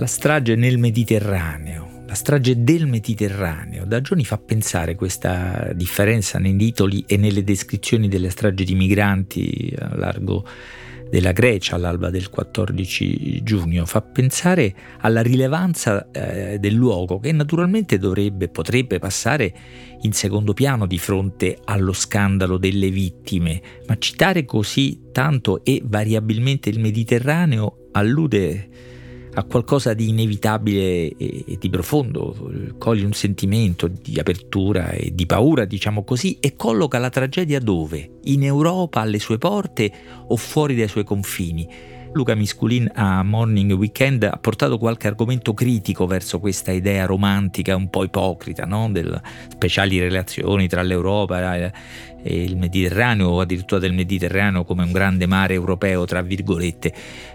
La strage nel Mediterraneo, la strage del Mediterraneo, da giorni fa pensare questa differenza nei titoli e nelle descrizioni delle stragi di migranti a largo della Grecia all'alba del 14 giugno. Fa pensare alla rilevanza eh, del luogo che naturalmente dovrebbe, potrebbe passare in secondo piano di fronte allo scandalo delle vittime, ma citare così tanto e variabilmente il Mediterraneo allude a qualcosa di inevitabile e, di profondo, coglie un sentimento di apertura e di paura, diciamo così, e colloca la tragedia dove? In Europa, alle sue porte o fuori dai suoi confini? Luca Misculin a Morning Weekend ha portato qualche argomento critico verso questa idea romantica un po' ipocrita, no? delle speciali relazioni tra l'Europa e il Mediterraneo o addirittura del Mediterraneo come un grande mare europeo, tra virgolette.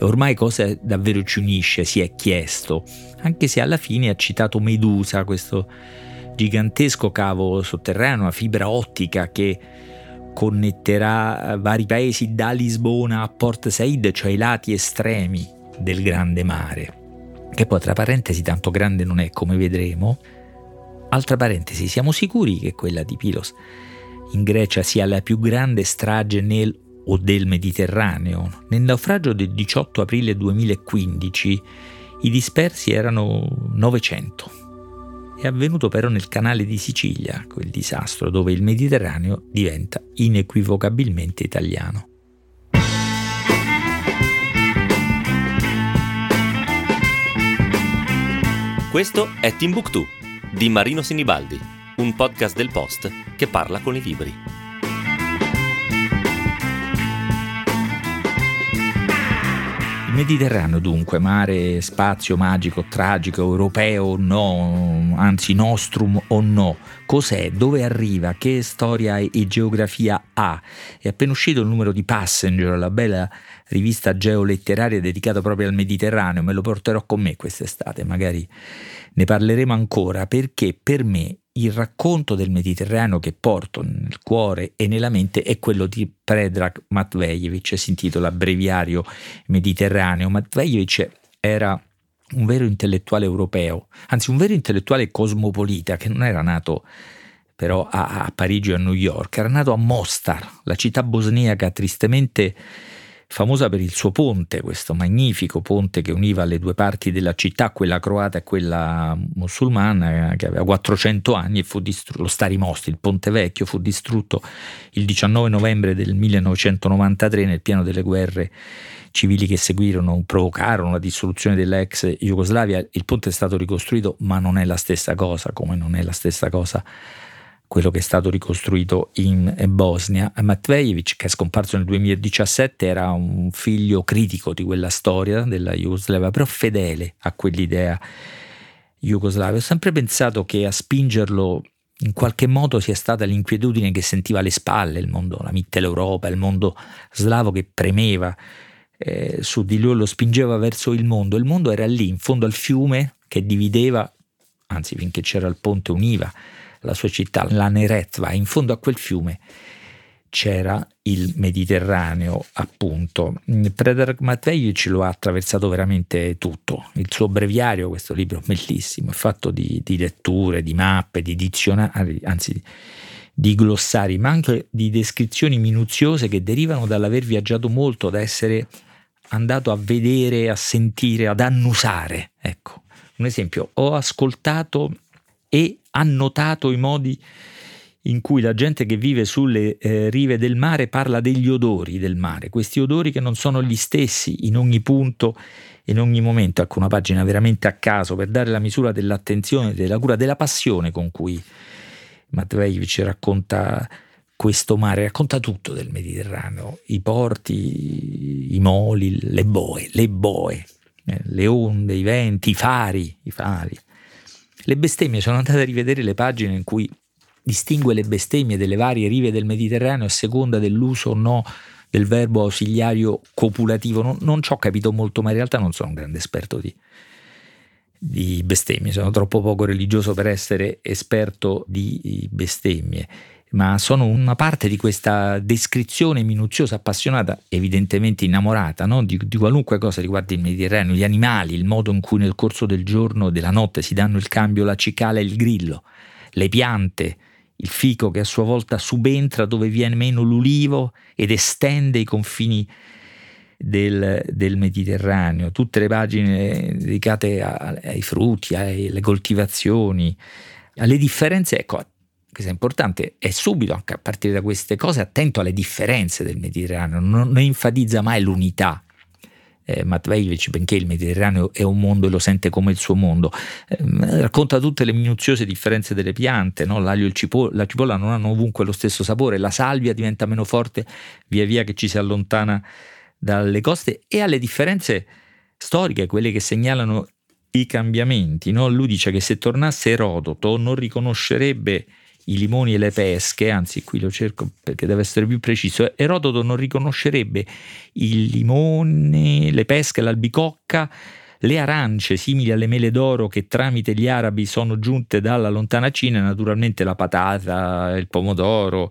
Ormai cosa davvero ci unisce, si è chiesto, anche se alla fine ha citato Medusa, questo gigantesco cavo sotterraneo a fibra ottica che connetterà eh, vari paesi da Lisbona a Port Said, cioè i lati estremi del grande mare, che poi tra parentesi tanto grande non è come vedremo. Altra parentesi, siamo sicuri che quella di Pilos in Grecia sia la più grande strage nel o del Mediterraneo. Nel naufragio del 18 aprile 2015 i dispersi erano 900. È avvenuto però nel canale di Sicilia, quel disastro dove il Mediterraneo diventa inequivocabilmente italiano. Questo è Timbuktu di Marino Sinibaldi, un podcast del Post che parla con i libri. Mediterraneo dunque, mare, spazio magico, tragico, europeo o no, anzi nostrum o no, cos'è, dove arriva, che storia e geografia ha? È appena uscito il numero di Passenger, la bella rivista geoletteraria dedicata proprio al Mediterraneo, me lo porterò con me quest'estate, magari ne parleremo ancora perché per me il racconto del Mediterraneo che porto nel cuore e nella mente è quello di Predrag Matvejevic, si intitola Breviario Mediterraneo. Matvejevic era un vero intellettuale europeo, anzi un vero intellettuale cosmopolita che non era nato però a, a Parigi o a New York, era nato a Mostar, la città bosniaca tristemente famosa per il suo ponte, questo magnifico ponte che univa le due parti della città, quella croata e quella musulmana, che aveva 400 anni e fu distrutto, lo sta il ponte vecchio fu distrutto il 19 novembre del 1993 nel pieno delle guerre civili che seguirono, provocarono la dissoluzione dell'ex Jugoslavia. Il ponte è stato ricostruito, ma non è la stessa cosa, come non è la stessa cosa quello che è stato ricostruito in Bosnia. Matvejevic, che è scomparso nel 2017, era un figlio critico di quella storia della Jugoslavia, però fedele a quell'idea jugoslavia. Ho sempre pensato che a spingerlo in qualche modo sia stata l'inquietudine che sentiva alle spalle il mondo, la Mitteleuropa, il mondo slavo che premeva eh, su di lui, lo spingeva verso il mondo. Il mondo era lì, in fondo al fiume che divideva, anzi finché c'era il ponte univa la sua città, la Neretva, in fondo a quel fiume c'era il Mediterraneo, appunto. Predrag Matvejevic lo ha attraversato veramente tutto. Il suo breviario, questo libro bellissimo, è fatto di, di letture, di mappe, di dizionari, anzi di glossari, ma anche di descrizioni minuziose che derivano dall'aver viaggiato molto, da essere andato a vedere, a sentire, ad annusare. Ecco, un esempio, ho ascoltato e ha notato i modi in cui la gente che vive sulle eh, rive del mare parla degli odori del mare, questi odori che non sono gli stessi in ogni punto in ogni momento. Ecco una pagina veramente a caso per dare la misura dell'attenzione, della cura, della passione con cui Matvejevic racconta questo mare, racconta tutto del Mediterraneo, i porti, i moli, le boe, le boe, le onde, i venti, i fari, i fari. Le bestemmie, sono andate a rivedere le pagine in cui distingue le bestemmie delle varie rive del Mediterraneo a seconda dell'uso o no del verbo ausiliario copulativo. Non, non ci ho capito molto, ma in realtà non sono un grande esperto di, di bestemmie, sono troppo poco religioso per essere esperto di bestemmie. Ma sono una parte di questa descrizione minuziosa, appassionata, evidentemente innamorata no? di, di, qualunque cosa riguarda il Mediterraneo, gli animali, il modo in cui nel corso del giorno, della notte si danno il cambio la cicala e il grillo, le piante, il fico che a sua volta subentra dove viene meno l'ulivo ed estende i confini del, del Mediterraneo, tutte le pagine dedicate a, ai frutti, alle coltivazioni, alle differenze, ecco, questo è importante, è subito anche a partire da queste cose attento alle differenze del Mediterraneo, non, non enfatizza mai l'unità. Eh, Matvejevic, benché il Mediterraneo è un mondo e lo sente come il suo mondo, eh, racconta tutte le minuziose differenze delle piante, no? l'aglio e il cipo- la cipolla non hanno ovunque lo stesso sapore, la salvia diventa meno forte via via che ci si allontana dalle coste e alle differenze storiche, quelle che segnalano i cambiamenti. No? Lui dice che se tornasse Erodoto non riconoscerebbe i limoni e le pesche, anzi qui lo cerco perché deve essere più preciso, Erodoto non riconoscerebbe i limoni, le pesche, l'albicocca, le arance simili alle mele d'oro che tramite gli arabi sono giunte dalla lontana Cina, naturalmente la patata, il pomodoro,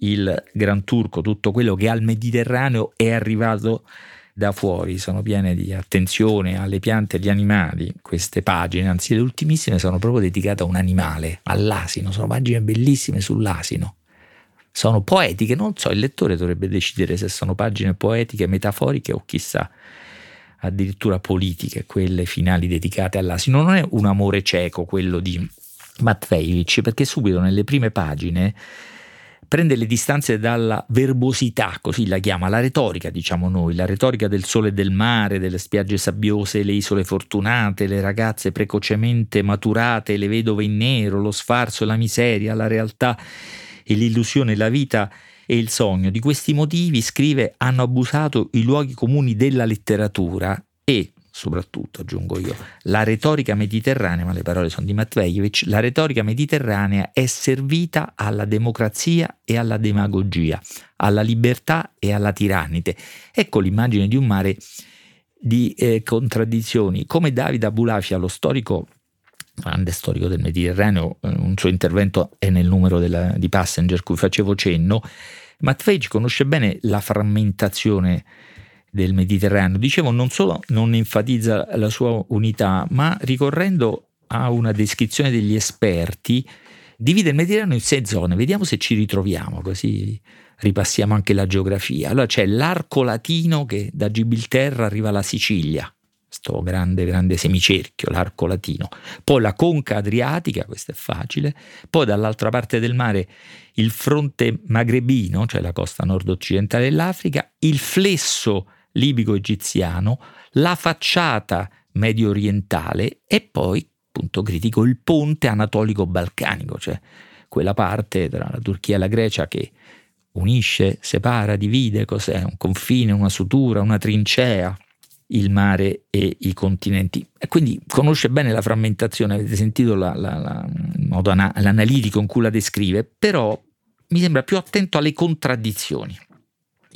il Gran Turco, tutto quello che al Mediterraneo è arrivato da fuori, sono piene di attenzione alle piante e agli animali. Queste pagine, anzi le ultimissime, sono proprio dedicate a un animale, all'asino, sono pagine bellissime sull'asino. Sono poetiche, non so, il lettore dovrebbe decidere se sono pagine poetiche, metaforiche o chissà, addirittura politiche, quelle finali dedicate all'asino. Non è un amore cieco quello di Matvejevic, perché subito nelle prime pagine prende le distanze dalla verbosità, così la chiama, la retorica, diciamo noi, la retorica del sole e del mare, delle spiagge sabbiose, le isole fortunate, le ragazze precocemente maturate, le vedove in nero, lo sfarzo e la miseria, la realtà e l'illusione, la vita e il sogno. Di questi motivi, scrive, hanno abusato i luoghi comuni della letteratura e soprattutto, aggiungo io, la retorica mediterranea, ma le parole sono di Matvejevic, la retorica mediterranea è servita alla democrazia e alla demagogia, alla libertà e alla tirannite. Ecco l'immagine di un mare di eh, contraddizioni. Come Davide Abulafia, lo storico grande storico del Mediterraneo, eh, un suo intervento è nel numero della, di Passenger cui facevo cenno, Matvejevic conosce bene la frammentazione del Mediterraneo. Dicevo, non solo non enfatizza la sua unità, ma ricorrendo a una descrizione degli esperti, divide il Mediterraneo in sei zone. Vediamo se ci ritroviamo, così ripassiamo anche la geografia. Allora c'è l'arco latino che da Gibilterra arriva alla Sicilia, questo grande, grande semicerchio, l'arco latino. Poi la conca adriatica, questo è facile. Poi dall'altra parte del mare il fronte magrebino, cioè la costa nord-occidentale dell'Africa, il flesso libico-egiziano, la facciata medio orientale e poi, punto critico, il ponte anatolico-balcanico, cioè quella parte tra la Turchia e la Grecia che unisce, separa, divide, cos'è? Un confine, una sutura, una trincea, il mare e i continenti. E quindi conosce bene la frammentazione, avete sentito la, la, la, il modo ana- l'analitico in cui la descrive, però mi sembra più attento alle contraddizioni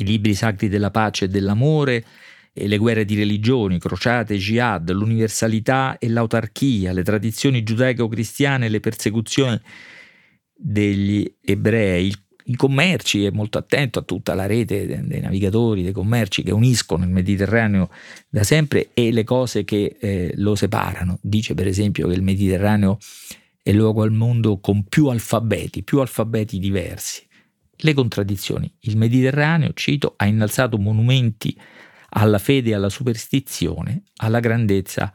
i libri sacri della pace e dell'amore, e le guerre di religioni, crociate, jihad, l'universalità e l'autarchia, le tradizioni giudaico-cristiane le persecuzioni degli ebrei, i commerci, è molto attento a tutta la rete dei navigatori, dei commerci che uniscono il Mediterraneo da sempre e le cose che eh, lo separano. Dice per esempio che il Mediterraneo è il luogo al mondo con più alfabeti, più alfabeti diversi le contraddizioni. Il Mediterraneo, cito, ha innalzato monumenti alla fede e alla superstizione, alla grandezza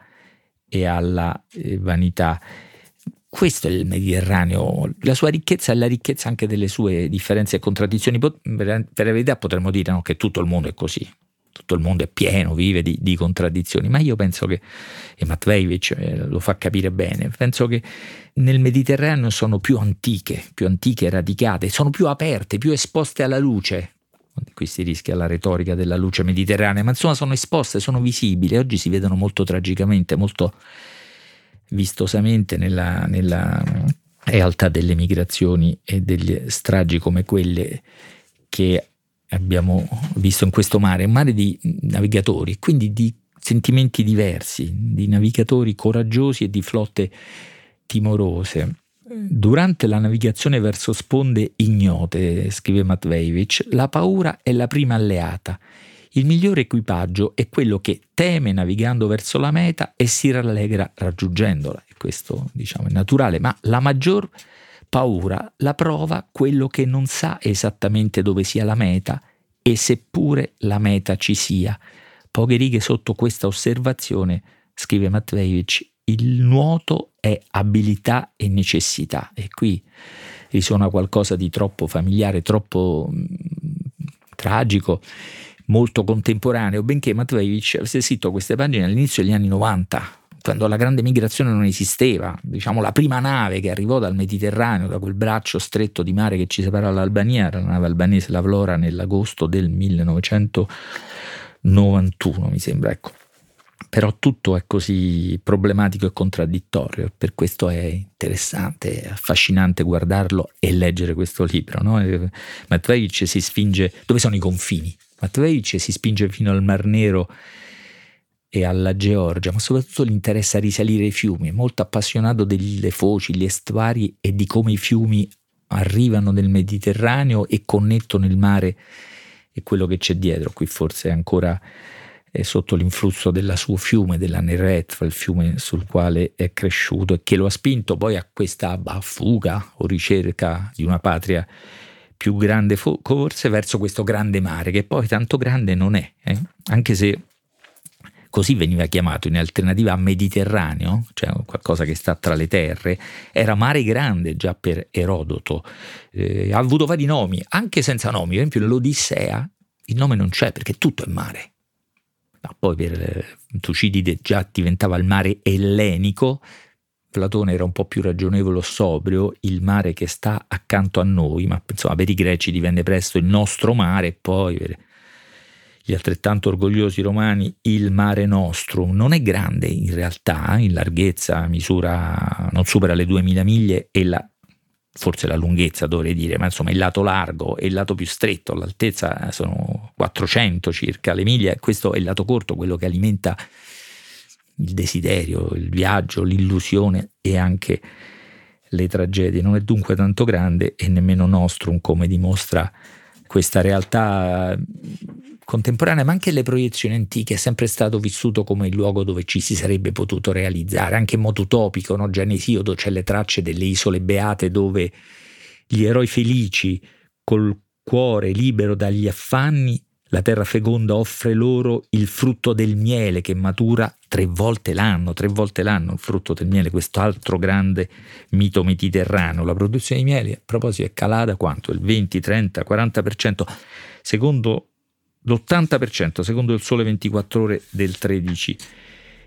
e alla eh, vanità. Questo è il Mediterraneo, la sua ricchezza e la ricchezza anche delle sue differenze e contraddizioni. Per la verità potremmo dire no, che tutto il mondo è così, tutto il mondo è pieno, vive di, di contraddizioni, ma io penso che, e Matvejevic eh, lo fa capire bene, penso che nel Mediterraneo sono più antiche, più antiche, radicate, sono più aperte, più esposte alla luce. Qui si rischia la retorica della luce mediterranea, ma insomma sono esposte, sono visibili, oggi si vedono molto tragicamente, molto vistosamente nella, nella realtà delle migrazioni e degli stragi come quelle che abbiamo visto in questo mare, un mare di navigatori, quindi di sentimenti diversi, di navigatori coraggiosi e di flotte timorose. Durante la navigazione verso sponde ignote, scrive Matvejevic, la paura è la prima alleata. Il migliore equipaggio è quello che teme navigando verso la meta e si rallegra raggiungendola. Questo, diciamo, è naturale, ma la maggior paura la prova quello che non sa esattamente dove sia la meta e seppure la meta ci sia. Poche righe sotto questa osservazione, scrive Matvejevic, il nuoto è abilità e necessità e qui risuona qualcosa di troppo familiare, troppo mh, tragico, molto contemporaneo, benché Matvejevic avesse scritto queste pagine all'inizio degli anni 90, quando la grande migrazione non esisteva, diciamo la prima nave che arrivò dal Mediterraneo, da quel braccio stretto di mare che ci separa dall'Albania, era la nave albanese La Vlora nell'agosto del 1991, mi sembra, ecco. Però tutto è così problematico e contraddittorio, per questo è interessante, affascinante guardarlo e leggere questo libro. No? Matvejevic si spinge, dove sono i confini? Matvejevic si spinge fino al Mar Nero e alla Georgia, ma soprattutto gli interessa risalire i fiumi, è molto appassionato delle foci, gli estuari e di come i fiumi arrivano nel Mediterraneo e connettono il mare e quello che c'è dietro. Qui forse è ancora è sotto l'influsso del suo fiume, della Neretva, il fiume sul quale è cresciuto e che lo ha spinto poi a questa fuga o ricerca di una patria più grande forse verso questo grande mare, che poi tanto grande non è, eh? anche se così veniva chiamato in alternativa a Mediterraneo, cioè qualcosa che sta tra le terre, era mare grande già per Erodoto, eh, ha avuto vari nomi, anche senza nomi, per esempio nell'Odissea il nome non c'è perché tutto è mare. Ma poi per eh, Tucidide già diventava il mare ellenico, Platone era un po' più ragionevole o sobrio, il mare che sta accanto a noi, ma insomma per i greci divenne presto il nostro mare poi per gli altrettanto orgogliosi romani il mare nostrum non è grande in realtà, in larghezza misura non supera le 2000 miglia e la, forse la lunghezza dovrei dire, ma insomma il lato largo e il lato più stretto, l'altezza sono 400 circa le miglia, questo è il lato corto, quello che alimenta il desiderio, il viaggio, l'illusione e anche le tragedie. Non è dunque tanto grande e nemmeno nostrum, come dimostra questa realtà contemporanea, ma anche le proiezioni antiche, è sempre stato vissuto come il luogo dove ci si sarebbe potuto realizzare, anche in modo utopico, no? Genesiodo c'è le tracce delle isole beate dove gli eroi felici, col cuore libero dagli affanni, la terra feconda offre loro il frutto del miele che matura tre volte l'anno, tre volte l'anno il frutto del miele, questo altro grande mito mediterraneo. La produzione di miele, a proposito, è calata quanto? Il 20, 30, 40%, secondo l'80%, secondo il Sole 24 ore del 13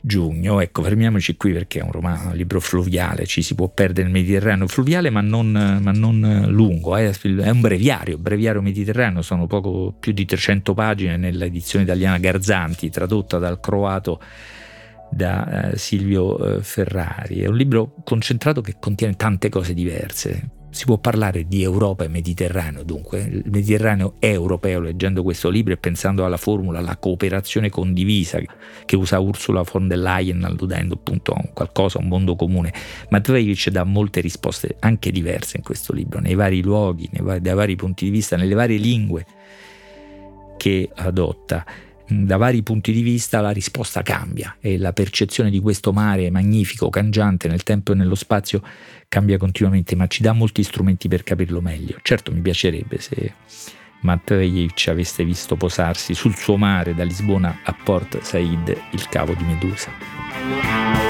giugno. Ecco, fermiamoci qui perché è un romanzo, un libro fluviale, ci si può perdere nel Mediterraneo fluviale ma non, ma non lungo, eh. è un breviario, breviario mediterraneo, sono poco più di 300 pagine nell'edizione italiana Garzanti, tradotta dal croato da eh, Silvio eh, Ferrari. È un libro concentrato che contiene tante cose diverse, si può parlare di Europa e Mediterraneo, dunque il Mediterraneo è europeo leggendo questo libro e pensando alla formula, alla cooperazione condivisa che usa Ursula von der Leyen alludendo appunto a qualcosa, a un mondo comune. Matvejevic dà molte risposte anche diverse in questo libro, nei vari luoghi, nei vari, dai vari punti di vista, nelle varie lingue che adotta da vari punti di vista la risposta cambia e la percezione di questo mare magnifico, cangiante nel tempo e nello spazio cambia continuamente, ma ci dà molti strumenti per capirlo meglio. Certo mi piacerebbe se Matvejevic avesse visto posarsi sul suo mare da Lisbona a Port Said il cavo di Medusa.